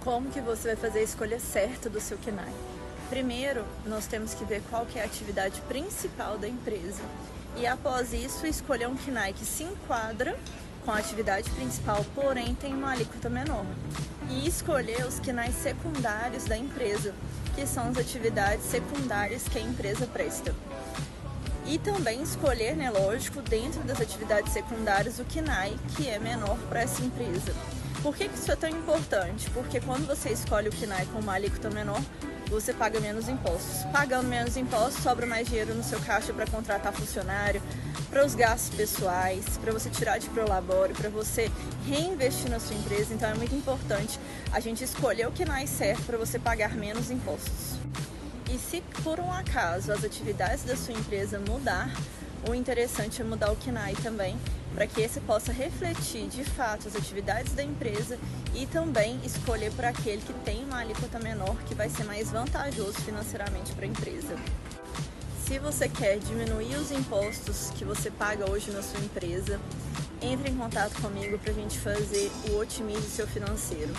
Como que você vai fazer a escolha certa do seu KNAI? Primeiro, nós temos que ver qual que é a atividade principal da empresa e após isso escolher um KNAI que se enquadra com a atividade principal, porém tem uma alíquota menor. E escolher os KNAIs secundários da empresa, que são as atividades secundárias que a empresa presta. E também escolher, né, lógico, dentro das atividades secundárias o KNAI que é menor para essa empresa. Por que, que isso é tão importante? Porque quando você escolhe o KNAI com uma alíquota menor, você paga menos impostos. Pagando menos impostos, sobra mais dinheiro no seu caixa para contratar funcionário, para os gastos pessoais, para você tirar de prolabore, para você reinvestir na sua empresa. Então é muito importante a gente escolher o KNAI certo para você pagar menos impostos. E se por um acaso as atividades da sua empresa mudar, o interessante é mudar o KNAI também, para que esse possa refletir de fato as atividades da empresa e também escolher para aquele que tem uma alíquota menor, que vai ser mais vantajoso financeiramente para a empresa. Se você quer diminuir os impostos que você paga hoje na sua empresa, entre em contato comigo para a gente fazer o Otimize Seu Financeiro.